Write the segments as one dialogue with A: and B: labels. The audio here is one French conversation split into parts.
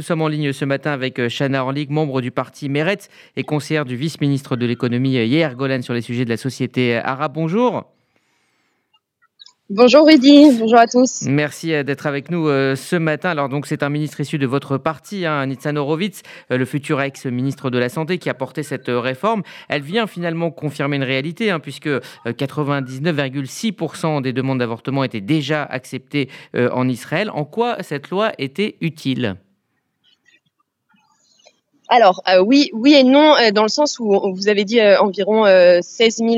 A: Nous sommes en ligne ce matin avec euh, Chana Orlik, membre du parti Meretz et conseillère du vice-ministre de l'économie euh, Yair Golan sur les sujets de la société euh, arabe. Bonjour.
B: Bonjour Rudy, bonjour à tous.
A: Merci d'être avec nous ce matin. Alors donc c'est un ministre issu de votre parti, hein, Nitzan Horowitz, le futur ex-ministre de la Santé qui a porté cette réforme. Elle vient finalement confirmer une réalité hein, puisque 99,6% des demandes d'avortement étaient déjà acceptées en Israël. En quoi cette loi était utile?
B: Alors euh, oui, oui et non, euh, dans le sens où vous avez dit euh, environ 16 000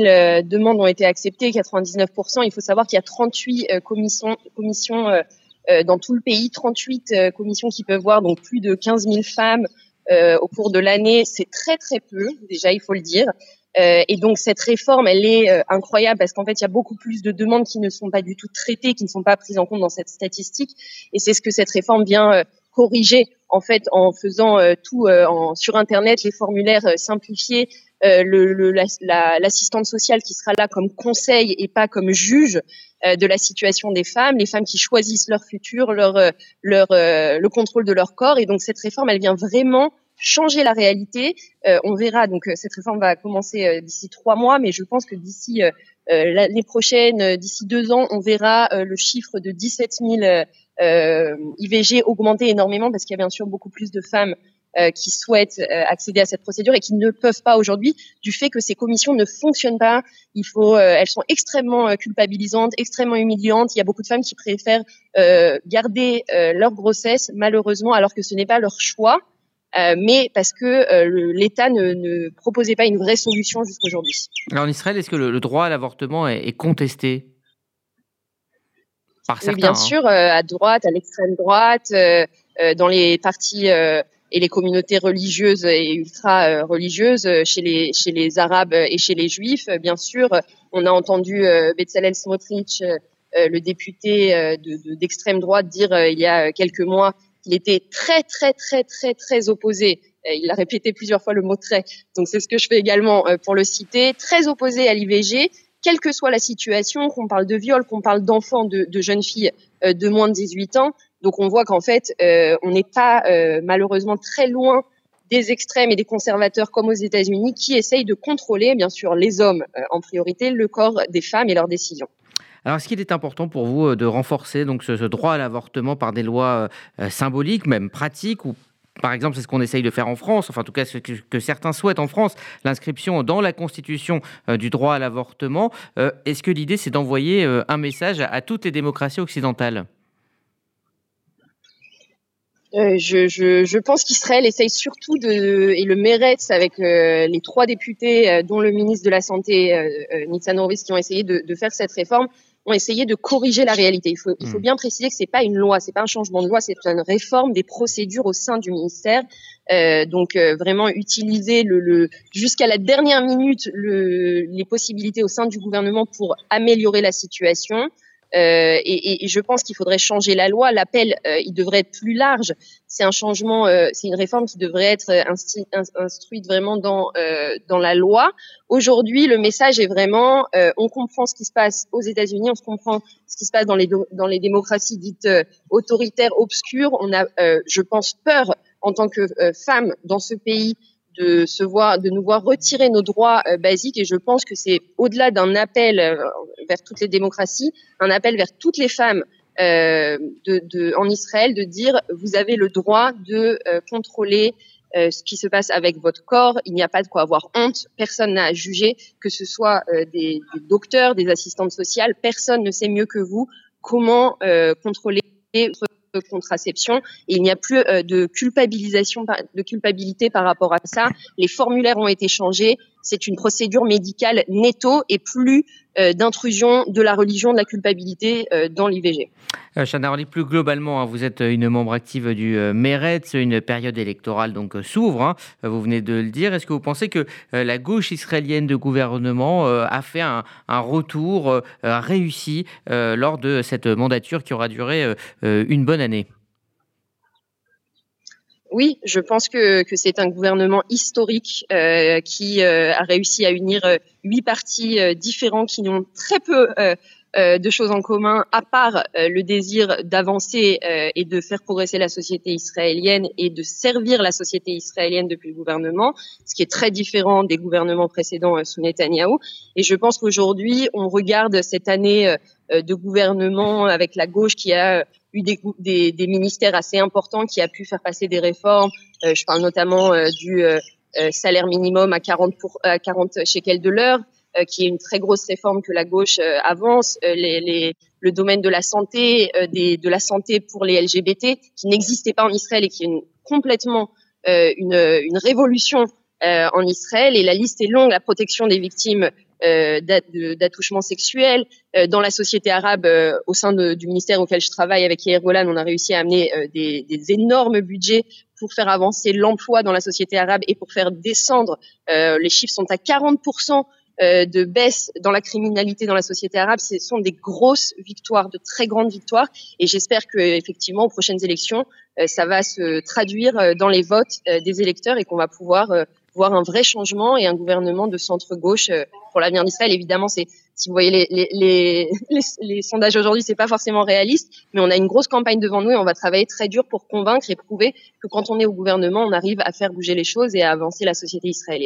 B: demandes ont été acceptées, 99% Il faut savoir qu'il y a 38 commissions, commissions dans tout le pays, 38 commissions qui peuvent voir donc plus de 15 000 femmes au cours de l'année. C'est très très peu, déjà il faut le dire. et donc cette réforme, elle est incroyable parce qu'en fait, il y a beaucoup plus de demandes qui ne sont pas du tout traitées, qui ne sont pas prises en compte dans cette statistique. Et c'est ce que cette réforme vient corriger en fait en faisant euh, tout euh, sur internet, les formulaires euh, simplifiés, le, l'assistante sociale qui sera là comme conseil et pas comme juge de la situation des femmes, les femmes qui choisissent leur futur, leur, leur, le contrôle de leur corps. Et donc cette réforme, elle vient vraiment changer la réalité. on verra. Donc cette réforme va commencer d'ici trois mois, mais je pense que d'ici l'année prochaine, d'ici deux ans, on verra le chiffre de 17 000 euh, IVG augmenté énormément parce qu'il y a bien sûr beaucoup plus de femmes euh, qui souhaitent euh, accéder à cette procédure et qui ne peuvent pas aujourd'hui du fait que ces commissions ne fonctionnent pas. Il faut, elles sont extrêmement culpabilisantes, extrêmement humiliantes. Il y a beaucoup de femmes qui préfèrent garder leur grossesse malheureusement alors que ce n'est pas leur choix. Mais parce que l'État ne, ne, proposait pas une vraie solution jusqu'aujourd'hui.
A: Alors en Israël, est-ce que le, droit à l'avortement est, contesté?
B: Oui, bien hein. sûr, euh, à droite, à l'extrême droite, euh, euh, dans les partis et les communautés religieuses et ultra religieuses, chez les chez les Arabes et chez les Juifs, bien sûr. On a entendu Bezalel Smotrich, le député d'extrême droite, dire il y a quelques mois qu'il était très très très très très opposé il a répété plusieurs fois le mot très, donc c'est ce que je fais également pour le citer, très opposé à l'IVG quelle que soit la situation, qu'on parle de viol, qu'on parle d'enfants, de, jeunes filles euh, de moins de 18 ans. Donc on voit qu'en fait, euh, on n'est pas euh, malheureusement très loin des extrêmes et des conservateurs comme aux États-Unis qui essayent de contrôler, bien sûr, les hommes en priorité, le corps des femmes et leurs décisions.
A: Alors, est-ce qu'il est important pour vous de renforcer donc ce, droit à l'avortement par des lois symboliques, même pratiques, ou par exemple, c'est ce qu'on essaye de faire en France, enfin en tout cas ce que, certains souhaitent en France, l'inscription dans la Constitution euh, du droit à l'avortement. Euh, est-ce que l'idée, c'est d'envoyer euh, un message à, toutes les démocraties occidentales?
B: Je, pense qu'Israël essaye surtout de, et le mérite avec les trois députés, dont le ministre de la Santé, Nitzan Horowitz, qui ont essayé de, de, faire cette réforme, ont essayé de corriger la réalité. Il faut, il faut hmm. bien préciser que c'est pas une loi, c'est pas un changement de loi, c'est une réforme des procédures au sein du ministère. Euh, donc euh, vraiment utiliser le, le jusqu'à la dernière minute le, les possibilités au sein du gouvernement pour améliorer la situation. Euh, et, je pense qu'il faudrait changer la loi. L'appel, euh, il devrait être plus large. C'est un changement, euh, c'est une réforme qui devrait être instruite vraiment dans dans la loi. Aujourd'hui, le message est vraiment, on comprend ce qui se passe aux États-Unis, on se comprend ce qui se passe dans les dans les démocraties dites autoritaires, obscures. On a, je pense, peur en tant que femme dans ce pays de se voir, de nous voir retirer nos droits euh, basiques. Et je pense que c'est au-delà d'un appel euh, vers toutes les démocraties, un appel vers toutes les femmes euh, de, de, en Israël de dire vous avez le droit de contrôler ce qui se passe avec votre corps. Il n'y a pas de quoi avoir honte. Personne n'a à juger, que ce soit des, des, docteurs, des assistantes sociales. Personne ne sait mieux que vous comment contrôler contraception. il n'y a plus euh, de culpabilisation, de culpabilité par rapport à ça. Les formulaires ont été changés. C'est une procédure médicale netto et plus euh, d'intrusion de la religion, de la culpabilité euh, dans l'IVG.
A: Euh, Chana plus globalement, hein, vous êtes une membre active du Meretz, une période électorale donc s'ouvre, hein, vous venez de le dire. Est-ce que vous pensez que la gauche israélienne de gouvernement a fait un retour réussi lors de cette mandature qui aura duré une bonne année?
B: Oui, je pense que, que c'est un gouvernement historique euh, qui euh, a réussi à unir euh, huit partis différents qui n'ont très peu euh, de choses en commun, à part euh, le désir d'avancer euh, et de faire progresser la société israélienne et de servir la société israélienne depuis le gouvernement, ce qui est très différent des gouvernements précédents sous Netanyahou. Et je pense qu'aujourd'hui, on regarde cette année de gouvernement avec la gauche qui a eu des, des, des, ministères assez importants, qui a pu faire passer des réformes. je parle notamment du salaire minimum à 40, pour, à 40 shekels de l'heure, euh, qui est une très grosse réforme que la gauche euh, avance, euh, les, les, le domaine de la santé, des, de la santé pour les LGBT, qui n'existait pas en Israël et qui est une, complètement une, une, révolution en Israël. Et la liste est longue, la protection des victimes d'attouchements sexuels. dans la société arabe, au sein du ministère auquel je travaille avec Yair Golan, on a réussi à amener des, des, énormes budgets pour faire avancer l'emploi dans la société arabe et pour faire descendre. les chiffres sont à 40% euh, de baisse dans la criminalité dans la société arabe, ce sont des grosses victoires, de très grandes victoires. Et j'espère que effectivement aux prochaines élections, euh, ça va se traduire euh, dans les votes des électeurs et qu'on va pouvoir voir un vrai changement et un gouvernement de centre-gauche pour l'avenir d'Israël. Évidemment, c'est si vous voyez les, les, les, les sondages aujourd'hui, c'est pas forcément réaliste, mais on a une grosse campagne devant nous et on va travailler très dur pour convaincre et prouver que quand on est au gouvernement, on arrive à faire bouger les choses et à avancer la société israélienne.